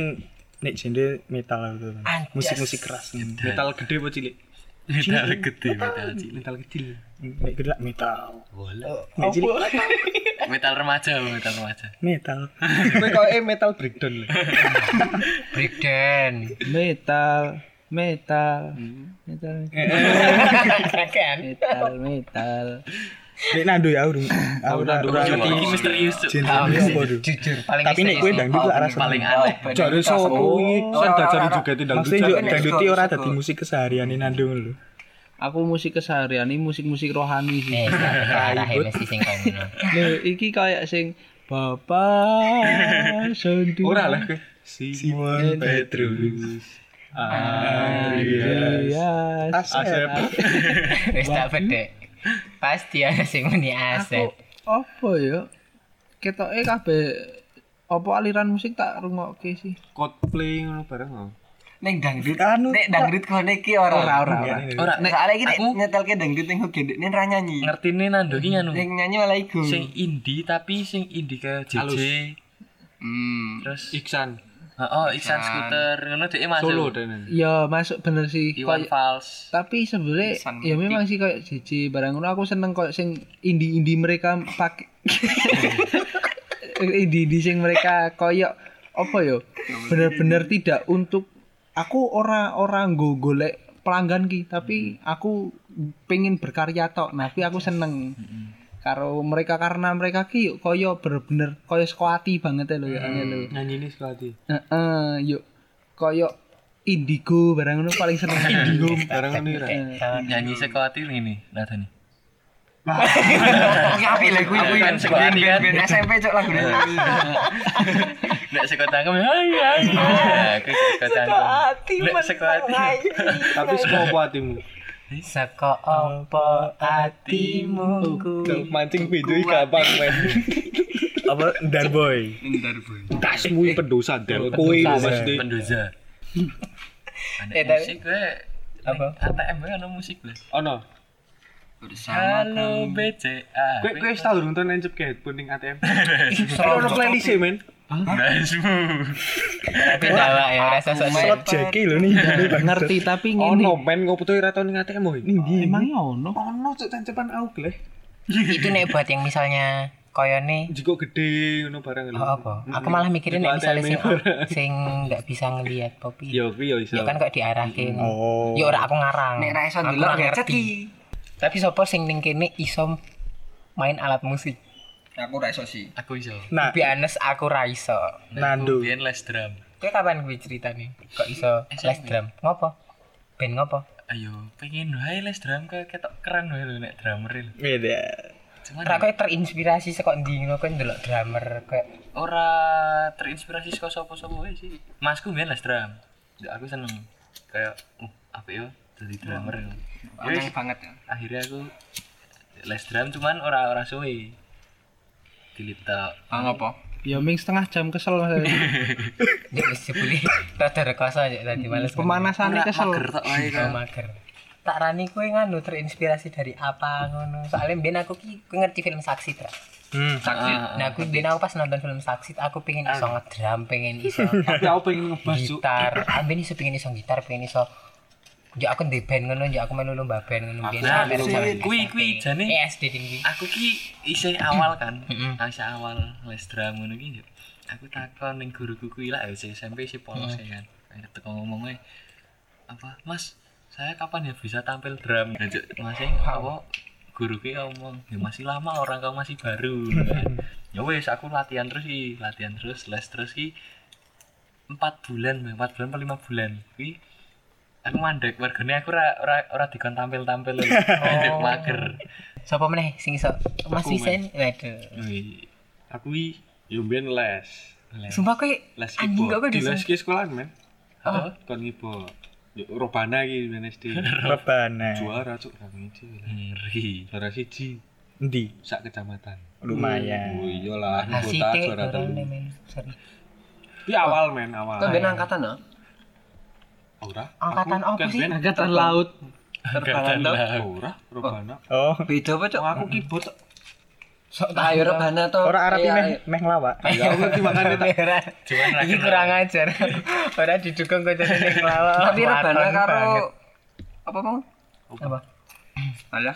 nek genre metal itu. Anjas. Musik-musik keras. Metal gede apa cilik? Metal gede, metal cilik. Metal kecil. Nek gede metal. Bola. Nek cilik Metal remaja, metal remaja. metal. Kowe kok eh metal breakdown lah. Breakdown. Metal, metal, metal, Kan. metal, metal. Nek nando ya urung. Aku nando ora urung. ngerti Iki misterius tuh. Jujur paling Tapi nek kowe dangdut lah rasa Paling aneh. Jare sopo iki kan dajari juga tidak Maksudnya juga Tapi nek dangdut ora dadi musik keseharian nando lho. Aku musik keseharian ini musik-musik rohani sih. Eh, sing kono. Lho, iki kayak sing Bapak sendu. Ora lah kowe. Simon Petrus. Iya. Asep. Wis tak bedek. Pasti ana sing muni Aku aset. apa ya? Ketoke kabeh apa aliran musik tak rungokke sih. Coldplay ngono bareng. Ning dangdut. Anu, Nek dangdut kene iki ora. Ora ora ora. Nek soalnya iki nek aku nyetelke dangdut ning gendek ning ra nyanyi. ngertine nando ki anu. Sing nyanyi malah iku. Sing indie tapi sing indie ke JJ. Hmm. Terus Iksan. Oh, Iksan scooter ngono dhek masuk. Solo dan Ya masuk bener sih. Iwan Fals. tapi sebenarnya ya memang sih kayak JJ barang ngono. Aku seneng kayak sing indie-indie mereka pakai. Indie-indie sing mereka koyok. Apa ya bener-bener tidak untuk aku ora ora nggo golek pelanggan ki tapi aku pengen berkarya tok. Nah tapi aku seneng karo mereka karena mereka ki yuk koyo bener-bener koyo sekuati banget ya lho ya lho nyanyi ini sekali. heeh yuk koyo indigo barang ngono paling seneng indigo Bareng ngono ora. Nyanyi sekuatir ini nadane. Oke apik lho kuwi kuwi. Aku kan kan. SMP cok lagu Nek sekotangkem hai hai. Aku sekotangkem. Nek sekuatir. Tapi saka apa Saka opo atimu ku Mancing video gampang men. Apa Darboy. Bentar, Bu. Tasmu iki pendosa del. Kowe lho Mas Dik. Pendoza. Eh, tapi- musik gue Apa? ATM gue ada musik lah. Ono. Bersama Halo BCA. Kowe kowe wis tau durung tau nancep ke headphone ning ATM. Ono playlist e men. Dasmu. Tapi dawa ya rasa sok Slot Jackie lho nih. ngerti tapi ngene Ono men ngopo tuh ora tau ning ATM oh. emangnya ono Ono cuk tancepan aku gleh. itu nek buat yang misalnya koyone Jiko gede ngono barang lho. oh apa aku malah mikirin nek misalnya sing sing nggak bisa ngelihat popi Yo kuwi yo iso. ya kan kok diarahin Oh. ya ora aku ngarang Nek ra iso Aku ndelok ki. tapi sopo sing ning kene iso main alat musik Aku ra iso sih. Aku iso. Nah, Lebih honest aku ra iso. Nando. Biyen les drum. Kowe kapan kuwi ceritane? Kok iso les drum? Ngopo? Ben ngopo? Ayo, pengen wae les drum ke ketok keren wae lho nek drummer lho. Beda. Cuman Ra kowe terinspirasi saka ndi ngono kowe ndelok drummer kayak ora terinspirasi saka sapa-sapa wae sih. Masku biyen les drum. Ya aku seneng. Kayak uh apa ya jadi drummer. Aneh banget ya. akhirnya aku les drum cuman ora ora suwe. Dilita Ah ngopo? Ya ming setengah jam kesel Mas. ya wis jebule rada rekoso aja tadi males. Pemanasannya kesel. mager wae Oh, kan. mager. Tak rani kowe nganu terinspirasi dari apa ngono. Soalnya ben aku ki ngerti film Saksi tra. Hmm. Saksi. Nah, aku ben aku pas nonton film Saksi aku pengen iso ngedrum, pengen iso Tapi aku pengen ngebas gitar. Ah, ben iso pengen iso gitar, pengen iso Ya aku di band ngono, ya aku melu lomba band ngono biyen. Nah, kuwi- kuwi- kuwi jane- Eh, SD tinggi. Aku ki isih awal kan. Isih awal les drum ngono ki. yo. Aku takon ning guruku kuwi lah ya SMP si polos ya kan. Akhirnya teko ngomongnya apa Mas saya kapan ya bisa tampil drum masih apa guru ki ngomong ya masih lama orang kau masih baru kan. ya wes aku latihan terus ki latihan terus les terus ki empat bulan empat bulan apa lima bulan ki aku mandek warganya aku ora ora ora dikon tampil tampil mandek mager Sopo meneh sing iso? Mas Aku, Visen. Waduh. Aku iki yo mbiyen les. Sumpah kowe Les anjing kok Di les ki sekolah men. Oh. Kon keyboard. Yo robana iki men SD. Rebana. Juara cuk ra ngiji. ngeri Juara siji Ndi? sak kecamatan. Lumayan. Oh iyalah, kota juara telu. Iya awal men awal. Kok ben angkatan no? Ora. Angkatan Aku apa sih? Angkatan laut. Angkatan laut. Ora, robana. Oh, Beda apa, Cuk? Oh, aku keyboard. Sok Ayo rebana to. ora arep Iya, meh ayo. meh ngelawak. Ya aku makane tak Ora. Iki kurang ajar. Ora didukung kok jadi ngelawak. Tapi Waton karo apa mau? apa? Alah.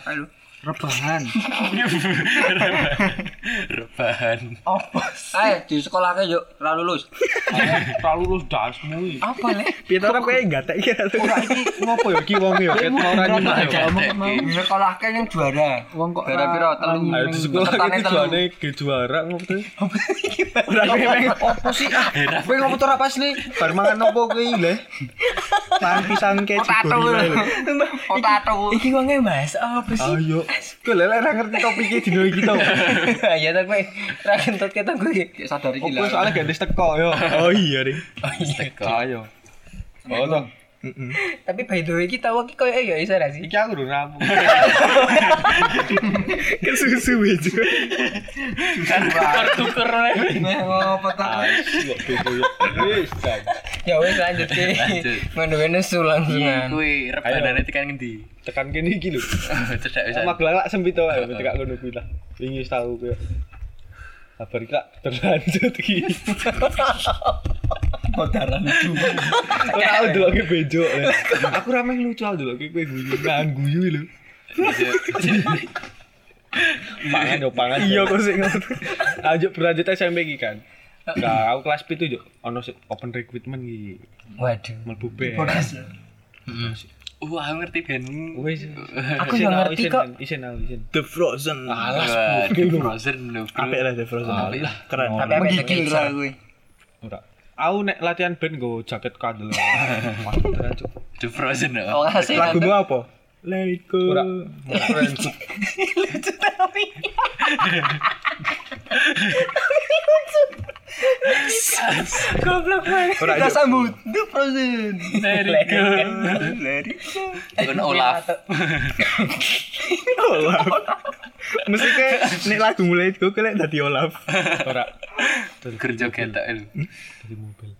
Rebahan. rebahan Apa? Ayo di sekolah ke yuk, ra lulus. Ora lulus dasmu. Apa le? Piye ora kowe gatek iki. Ora iki ngopo ya ki wong ya ket ora nyimak ya. Di sekolah ke yang juara. Wong kok Juara piro? Telu. Ayo di sekolah iki juane ge juara ngopo tuh. Ora Opo sih ah? Kowe ngopo tuh ora pas nih? Bar mangan opo kuwi le? mangan pisang keci Potato. gorila lho. Potato. Iki wonge bahas apa sih? Ayo. Kowe lele ora ngerti topiknya dino iki to. Ya ta kowe ra kentut kita kowe. Kayak sadar iki Opo lah. soalnya ganti teko yo. Oh iya deh. Oh iya. Ayo. Oh toh. Tapi by the way kita iki koyo ya iso ra sih? Iki aku udah rampung. Kesusu tuker ngopo ta? Yo. Wis. Jan. Ya wis lanjut ki. Ngono nesu langsungan. kuwi rebanane tekan ngendi Tekan kene iki lho. cedak wis Sama gelang lak sempit to ae tekak ngono kuwi lah. Wingi wis tau kowe. Kabar iki lak berlanjut iki. Modaran itu. Ora tau deloke bejo. Aku ra meh lucu al deloke kowe guyu nang guyu lho. Pangan yo pangan. Iya kok sik ngono. Lanjut berlanjut SMP iki kan. Nah, aku kelas 7 yo ono sik open recruitment iki. Waduh. Mlebu band. wah aku ngerti ben Wis. Aku nggak ngerti kok. Isen al isen. The Frozen. Alas, lho. Frozen Apik lah The Frozen. Apik lah. Keren. Tapi itu Menggigil ra kuwi. Ora. Aku nek latihan band go jaket cuk. The Frozen lho Oh, Lagumu apa? Let it go. Ora. Lucu tapi. Goblok banget. Ora Kita sambut The Frozen. Let it go Kan Olaf Olaf. Mesti ke nek lagu mulai itu kelek dadi Olaf. Ora. kerja ketok Dari mobil.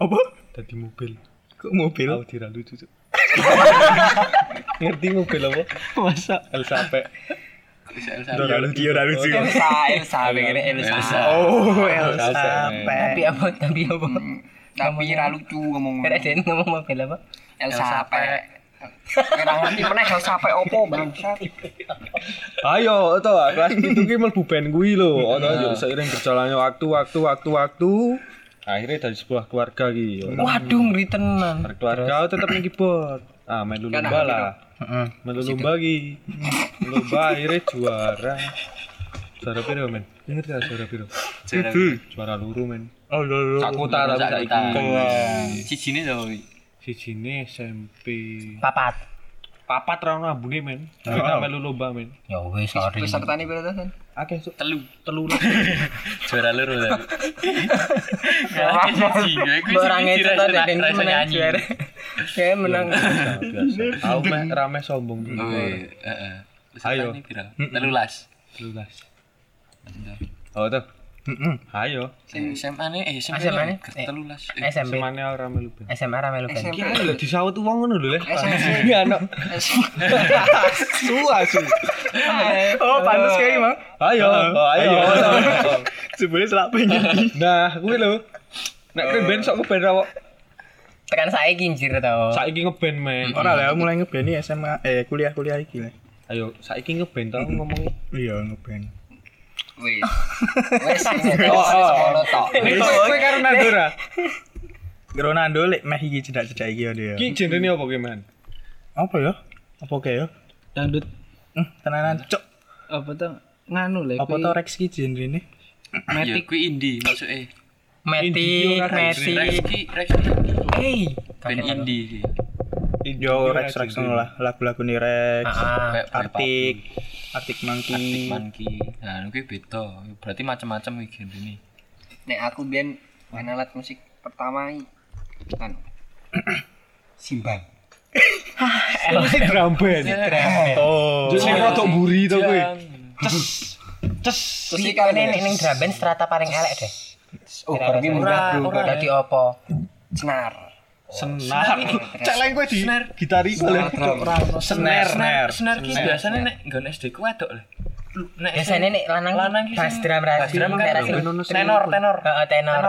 Apa? Dari mobil. Kok mobil? Aku tidak lucu. Ngerti mobil apa? Masa? Elsa Pe. Bisa Elsa Ora lucu, ora lucu. Elsa, Elsa, pengen Elsa. Elsa. Oh, Elsa. Elsa. Tapi apa? Tapi apa? Tapi ra lucu ngomong. Kira dia ngomong mobil apa? Elsa pe. Ora ngerti meneh Elsa pe opo bangsat. Ayo, to kelas itu ki mlebu band kuwi lho. Ono yo seiring berjalannya waktu, waktu, waktu, waktu. Akhirnya dari sebuah keluarga ki. Waduh, ngeri tenan. Berkeluarga tetap ning keyboard. Ah, main lomba lah. Heeh. Main lomba ki. Lomba akhirnya juara. Juara piro men? Ngerti gak juara piro? Juara Juara luru men. Oh lho lho. Sak kota Sak saiki. kota. Sijine to. Sijine SMP. papat Papat ra ono ambune men. Kita melu lomba men. ya wis sorry pesertane piro to San? Akeh Cuk. Telu. telu lah. Juara loro ta. Ya siji. Ora ra to iso- den ra iso menang juara kayak menang Biasa. Aku meh rame sombong. Oh, iya. Heeh. Ayo. Piro? Telulas. Telulas. Oh tuh. Ayo. Sing SMA ne eh SMA SMA ne ne? Eh, telulas. Eh, SMP Semane ora melu ben. SMA ra melu ben Ki lho disaut wong ngono lho le. Ini anak. Su asu. Oh pantes kayak mah. Ayo, oh, ayo. Sebenarnya selak pengen. Nah, kuwi lho. Nek kowe ben sok ngeband ra kok. tekan saiki njir to Saiki ngeband men. Ora lah mulai ngebeni SMA eh kuliah-kuliah iki lah. Ayo, saiki ngeband tau ngomongi. Iya ngeband. Wis. Wis ini to semono to. Kowe karo Nandora. Ronaldo lek meh iki cedak-cedak iki ya dia. Ki jenenge apa ki, Man? Apa ya? Apa kayak ya? dangdut Hmm, tenanan cok. apa tuh nganu lek Apa to Rex ki genre Ya kuwi indie maksudnya. metik Rex metik ki Rex ki eh Band indie sih. Yo Rex Rex ngono lah, lagu-lagu ni Rex. ah Kayak Artik, Artik Arctic Monkey. Monkey. Nah, kuwi beda. Berarti macam-macam iki genre Nek aku biyen main alat musik pertama iki kan simbang. Sing drum band. Oh. Sing rodok buri to kowe. Terus Iki iki kan ning ning drum band strata paling elek deh. Oh, berarti murah dadi opo? Senar. Senar. Celeng kowe di gitari boleh. Snare, snare. Senar ki biasanya nek nggon SD ku wedok lho. Nek Biasanya nih lanang Lanang sing- drum pas radio drum tenor tenor. Heeh, tenor.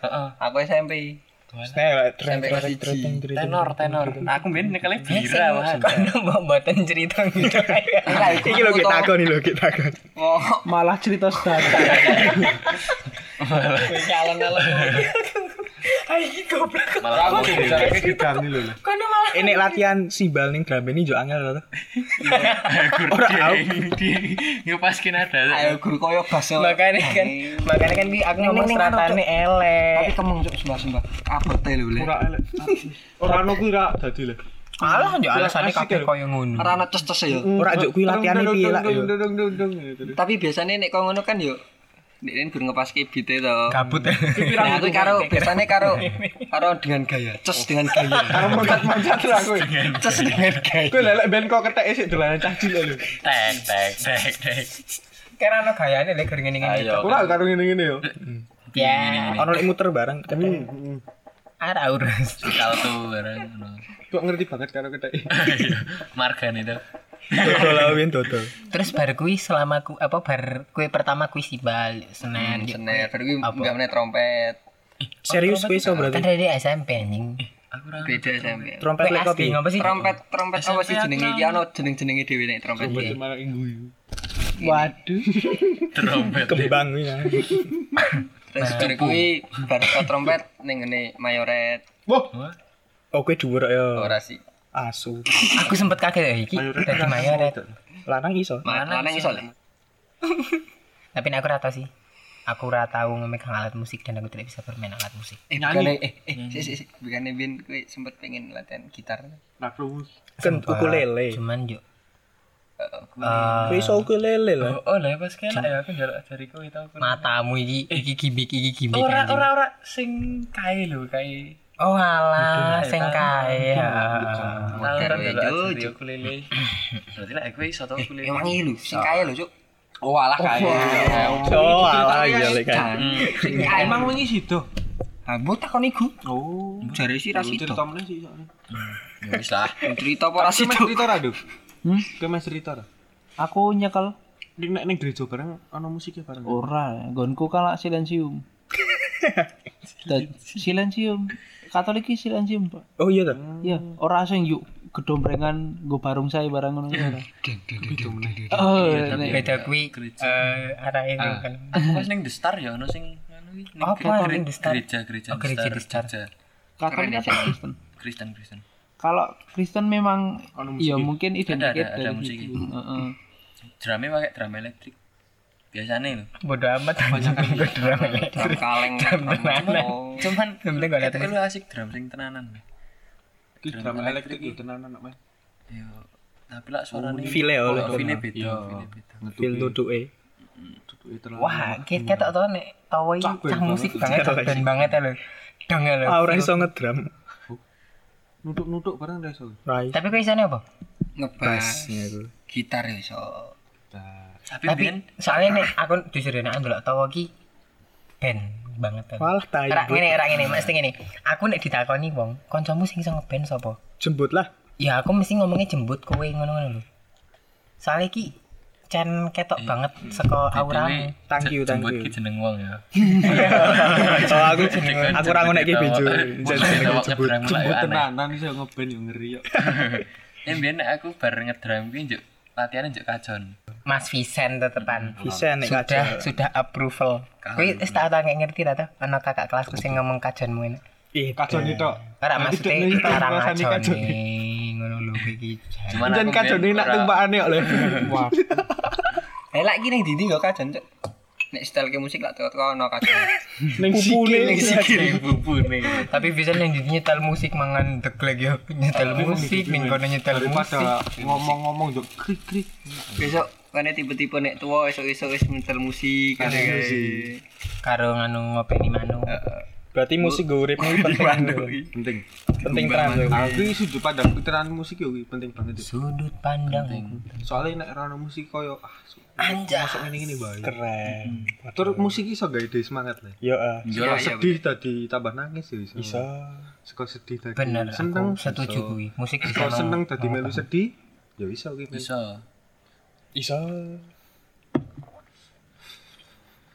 Heeh. Aku SMP. Tenor tenor. Aku mbien Eh, bira wahan. Kan mbok mboten cerita gitu Iki lho kita takon lho kita takon. Oh, malah cerita sedang Malah aku Caranya diganti lho. Ini latihan simbal ning drum iki yo angel to. ora tau. Ngepaskin ada. ayo guru koyo bas. Makanya kan makanya kan ki aku ngomong stratane elek. Tapi kemeng cuk sumpah-sumpah. Abote lho le. Ora elek. Ora ono kuwi ra dadi lho. Alah yo alasane kabeh koyo ngono. Ora ana tes-tes ya. Ora juk kuwi latihane piye yo. Tapi biasanya nek kau ngono kan yo Nek guru ngepaske beat to. Kabut. Nah, aku karo biasanya karo karo dengan gaya, ces dengan gaya. Karo moncat-moncat lah kowe. Ces dengan gaya. Kowe lelek ben kok ketek sik dolanan cah cilik lho. Tek tek tek tek. Kira ana gayane lek gering ngene ngene. Ayo. Ora karo ngene-ngene yo. Ya, Ono lek muter bareng ketemu. ada urus. Salto bareng ngono. Kok ngerti banget karo ketek. Margan itu. Dodol lawin dodol. Terus bar kuwi selama ku apa bar kuwi pertama kuwi sibal Senin. Senar, baru gue Apa? enggak meneh trompet. Serius kuwi iso Kan berarti. dari SMP anjing. Aku ora. Beda SMP. Trompet Kuwi lek kopi. ngapa sih? Trompet, trompet apa sih jenenge iki ono jeneng-jenenge dhewe nek trompet. Coba malah ingguyu. waduh Trompet. Kembang kuwi. ya. Terus baru kuwi bar trompet ning ngene mayoret. Wah, Oh kuwi dhuwur ya. Ora sih. Asu. Aku sempet kaget ya iki. Dadi mayoret. Lanang iso. Lanang iso. Tapi aku ora tau sih. Aku ora tau memegang alat musik dan aku tidak bisa bermain alat musik. Eh, bukannya, eh, eh, sih, sih, sih. Bukannya Bin, gue sempet pengen latihan gitar. Nakrumus. Kan ukulele. Cuman yo Eh, gue- Kuwi iso ukulele lah. Oh, lah pas kena ya aku njaluk ajariku itu aku. matamu iki iki gimmick iki gimmick. Ora ora ora sing kae lho kae. Oh alah, sing kae. Ya, njaluk Cuk, ajari Cuk. ukulele. Berarti lah aku iso tau ukulele. Emang iya lho, sing kaya lho, Cuk. Oh, alah kae. Oh, alah iya lek kan. Sing kaya Emang wingi sido. Ah, mbok takon iku. Oh. Jare sih ra Cerita sida. meneh sih soalnya. Ya wis lah. Cerita apa ra Kowe sida? cerita ra, Duk? Hmm? Kowe mes cerita ra? aku nyekel Ning nek ning gereja bareng ana musiknya bareng. ora gonku kalah silensium silensium Katolik silensium pak Oh iya ta. ya ora sing yuk gedombrengan nggo barung saya barang ngono oh nek- Beda kuwi eh arahe Ah. kan. Pas ning The Star ya ono sing anu iki. ning Apa ning The Star? Gereja gereja Oh, gereja The Star. gereja. Katolik Kristen Kristen Kristen. kalau Kristen memang ya mungkin identik Ada, ada, ada Heeh. Drumnya pakai drum elektrik. Biasanya lho bodo amat banyak gue drum elektrik kaleng Drum tenanan. cuman yang penting gak tapi ada lu asik drum sing tenanan Ki drum elektrik itu tenanan kok, Mas. yo tapi lah suaranya Feel ya, oleh. feel beda tutuke. Tutuke tenanan. wah kita ketok tau nek tahu Cak band cah musik banget. band banget ya lo dong ya lo Ah, ora iso ngedrum. Nutuk-nutuk barang dah iso. Rai. tapi kok isane apa? Ngebas. Ya gitar ya so tapi tapi ben soalnya nih aku jujur ya nek ndelok ki band banget ya Walah tai. Rak ngene rak ngene mesti ngene. Aku nek ditakoni wong, kancamu sing iso ngeband sapa? Jembut lah. Ya aku mesti ngomongnya jembut kowe ngono-ngono lho. Soalnya ki cen ketok banget saka auramu. Thank you, thank you. jeneng wong ya Oh aku aku ora ngono iki bejo. Jembut jembut tenanan iso ngeband yo ngeri yo. Ya biyen nek aku bareng ngedrum ki njuk latihan njuk kajon. Mas Vincent tetepan. Bisa nek Sudah kaca. sudah approval. Kowe wis tak tak ngerti ta ana kakak kelasku sing ngomong kajonmu ini. Ih, Kajon itu. Ora Nanti maksudnya kajone kajone. ngono lho iki. Cuman kajon nak tumpakane kok le. Wah. eh lagi ning dindi kok kajon cuk nek style ke musik lak teko ono kajon Ning sikile ning Sikil bubune. Tapi Vincent yang nyetel musik mangan deglek yo. Nyetel musik ning kono nyetel musik. ngomong-ngomong yo krik-krik. besok kene tipe-tipe nek tua esok-esok wis mental musik kan Karo nganu ngopeni manu. Berarti musik gue uripmu iki penting. Penting. Penting tenan. yo. Aku sudut pandang pikiran musik yo iki penting banget. yo. Sudut pandang. Soalnya nek ora ono musik koyo ah Anjay. masuk ngene-ngene bae. Keren. Terus musik iso gawe ide semangat le. Yo ah. Kalau sedih tadi tambah nangis ya iso. Iso. Seko sedih tadi Bener, seneng setuju iso. kuwi. Musik bisa Seko seneng tadi melu sedih ya iso kuwi. Bisa. Iso.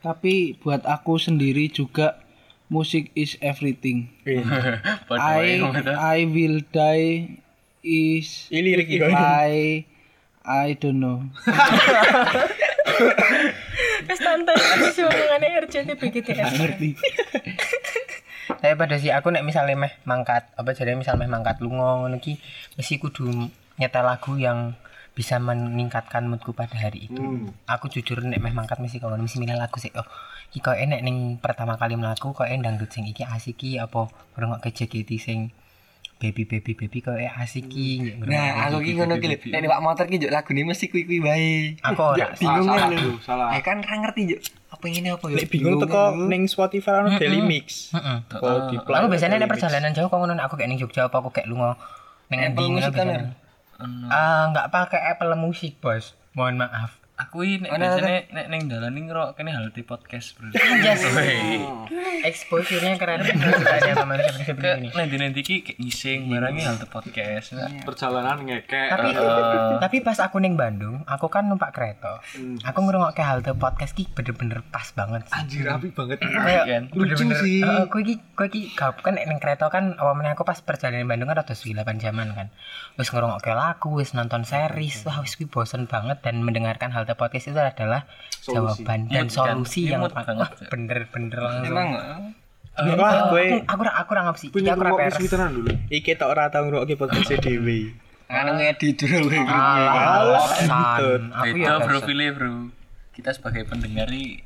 Tapi buat aku sendiri juga musik is everything. I wae ngono to. I will die is Ini lirik iki. I I don't know. Tante wis omongane RCTI BGTS. Ngerti. Tapi pada si aku nek misalnya meh mangkat apa jadi misal meh mangkat lunga ngono ki mesti kudu nyetel lagu yang bisa meningkatkan moodku pada hari itu. Aku jujur nek meh mangkat mesti kalau mesti milih lagu sih. Oh, iki kok enek ning pertama kali mlaku kok dangdut sing iki asik ki apa ngrungok JKT sing baby baby baby kok asik ki. nah aku ki ngono ki lho nek numpak motor ki njuk lagune mesti kuwi-kuwi wae Aku ora. bingung salah, lho salah. eh kan ra ngerti njuk apa ini apa ya Nek bingung teko ning Spotify ono daily mix. Heeh. Di Aku biasanya nek perjalanan jauh kok ngono nek aku kayak ning Jogja apa aku kayak lunga ning Apple endi ngono Ah, enggak pakai Apple Music, Bos. Mohon maaf. Aku ini biasanya nek ning dalan ning ngerok kene halte podcast, Bro. Yes. Weh. Exposure-nya keren. Ada pemain seperti ini. nanti-nanti ki kayak ngising barangnya halte podcast. Perjalanan ngekek. Tapi tapi pas aku ning Bandung, aku kan numpak kereta. Aku ngrungokke halte podcast ki bener-bener pas banget sih. Anjir rapi banget. Kayak kan? Lucu bener-bener, sih. Heeh, kowe iki kowe iki gak kan nek ning kereta kan awalnya aku pas perjalanan Bandung kan rada suwi 8 jaman kan. Wis ngrungokke lagu, wis nonton series, wah wis bosen banget dan mendengarkan halte podcast itu adalah jawaban dan kan? solusi Iya, yang bener-bener langsung. emang Iya, Wah, aku- kowe- aku ora aku ora ngapsi. Iki Punya aku ora peres. dulu. Iki tok ora tau ngrungokke podcast dhewe. kan ngedit dulu Alah, gitu. Aku Beda ya bro bosen. pilih bro. Kita sebagai pendengar i-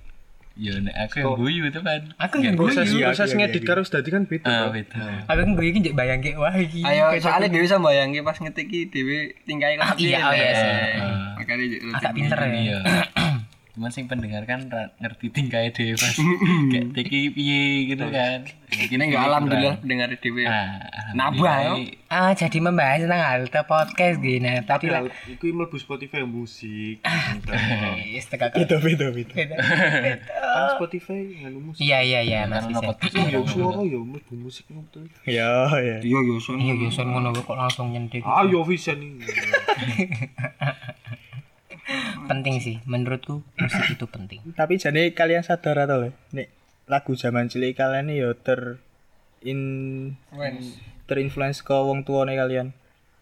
ya nek aku yang guyu itu kan. Aku yang guyu. Proses Iya, proses iya, ngedit iya. karo dadi kan beda. Ah, beda. Aku yang gue iki njek bayangke wah iki. ayo soalnya aku- dewi sama bayangin pas ngetik ki dewi tingkai Ah, iya, iya sih. makanya njuk agak pinter ya. Iya. Cuman sing pendengar kan ngerti tingkai dhewe pas kayak teki piye gitu kan. ini enggak alhamdulillah dengar dewi Ah, Nabah. Ah, jadi membahas tentang halte podcast gini. Tadi lah. Iku mlebu Spotify musik. Wis tegak Beda beda beda. Kan Spotify nganu musik. Iya iya iya Mas Karena bisa. podcast Ya suara ya mlebu musik ngono. Ya ya. iya yo son Iya iya son ngono kok langsung nyendek. Ayo Vision ini. Penting sih menurutku musik itu penting. Tapi jane kalian sadar atau? Nek lagu zaman cilik kalian ini ya ter in terinfluence ke wong tuane kalian.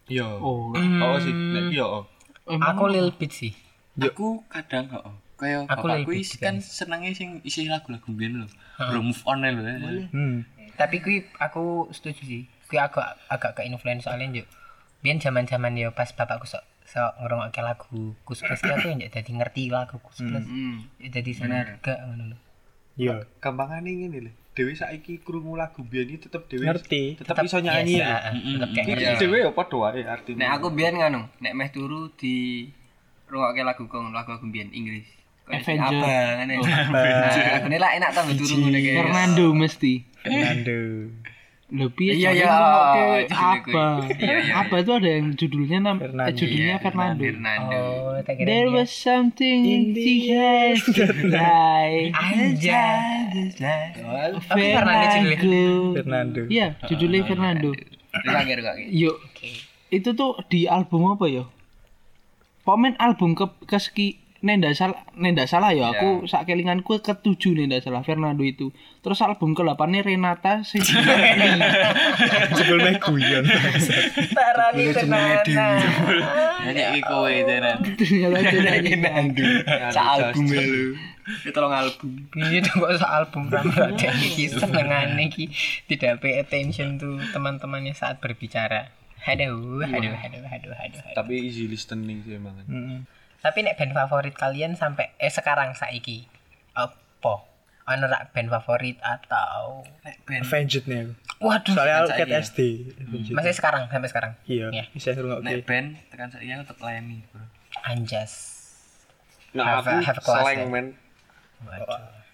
Iya. Oh, Oh sih, nek iya oh. Aku lil bit sih. Aku kadang kok kayak Aku bapakku is kan senengnya sing isi lagu-lagu biyen lho. Bro move on lho. Hmm. Tapi kui aku setuju sih. Kui agak agak ke influence soalnya juk. Biyen zaman-zaman ya pas bapakku sok iso ngrungokke lagu Kus Plus ki aku ya dadi ngerti lagu Kus Plus. Ya dadi seneng gak ngono lho. Iya. gampangane ngene lho dhewe saiki krungu lagu biyen iki tetep dhewe Ngerti. tetep iso nyanyi Yes, lho. ah, tetep kayak Iki ngerti. dhewe ya padha wae artine Nek aku biyen ngono, nek meh turu di rungokke lagu kong lagu aku biyen Inggris. Avenger. Abang ngene. Nah, lagune lah enak tau turu ngene iki. Fernando mesti Fernando. Piye Iya, iya, Ini ngomongke judulnya apa? Iya, iya, Apa itu ada yang judulnya nam eh, Fernando. judulnya Fernando. Fernando. Oh, There was something in the air. Oh, Apa Fernando? Fernando. Fernando. Iya, judulnya Fernando. Rungokke rungokke. Yuk. Itu tuh di album apa ya? Komen album ke keski nenda salah nenda salah ya aku sak kelinganku ketujuh nenda salah Fernando itu terus album ke 8 Renata sing Sebelum meh guyon. Tarani tenanan. Nyanyi iki kowe tenan. ternyata itu Fernando. Sak album ya lu. Itu tolong album. Ini tuh kok soal album Ramadhan iki senengane iki tidak pay attention tuh teman-temannya saat berbicara. Aduh, aduh, aduh, aduh, aduh, aduh. tapi easy listening sih emang Tapi nek band favorit kalian sampai eh sekarang saiki apa? Ono rak band favorit atau Avenged nih. Waduh, Soalnya aku cat ya. SD. Avenged. masih sekarang sampai sekarang. Iya, Iya. bisa ngrungokke. Nek band tekan saiki aku tetep layani, Bro. Anjas. nah Have a- aku have a class, slang ya. men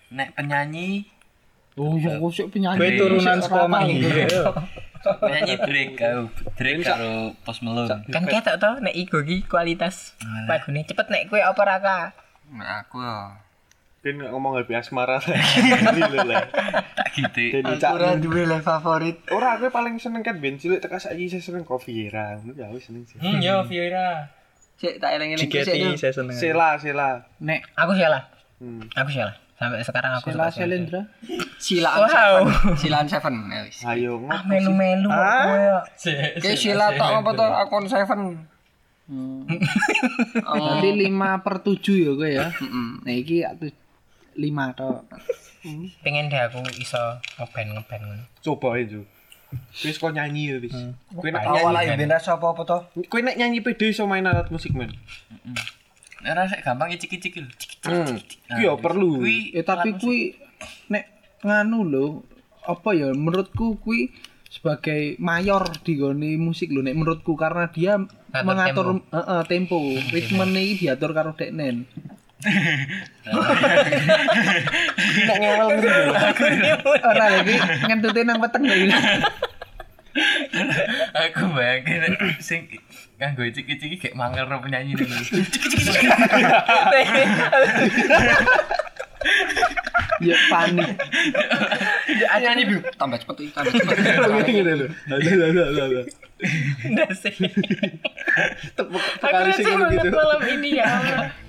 Nek penyanyi oh ya kok sik penyanyi Gue turunan sekolah mangi. penyanyi Drake kau Drake karo Post Malone. Kan ketok to nek iku ki kualitas lagune cepet nek kowe apa raka? Nah, aku ya. kan nggak ngomong lebih asmara lah Tak gitu. dan cak duwe le favorit. ora aku paling seneng kan band cilik tekan saiki saya seneng Coffee Era ya wis seneng sih Hmm, yo Fiora. Cek tak eling-eling sik tuh. saya seneng. Sela Sela nek Aku salah. hmm. Aku salah. Sampai sekarang aku Sheila. Selendra Silaan Wow. Seven. Silaan Seven. Wis. ayo Ah kok kowe yo. Oke, sila tok apa to akun Seven. berarti 5 per 7 ya kowe ya Heeh. nah iki aku 5 tok Pengen deh aku iso ngeband ngeband coba aja wis kok nyanyi ya wis kowe nek Awal ae ben rasa apa-apa to? kowe nek nyanyi pede iso main alat musik men Nek rasa gampang cicik-cicik lho. Hmm. kuwi ya perlu. eh tapi kui nek nganu lho apa ya menurutku kui sebagai mayor di gone musik lho nek menurutku karena dia mengatur heeh tempo. Ritme iki diatur karo Deknen nek ngewel ngene lho. Ora lagi ngentutin nang weteng lho. Ini. Aku bayangin sing nganggo cicik-cicik kayak mangkel ro penyanyi dulu. ya panik Nyanyi bu. Tambah cepet iki, tambah cepet. ngene lho ada ada ada ada Ndak sih. tepuk banget gitu malam ini ya. Allah.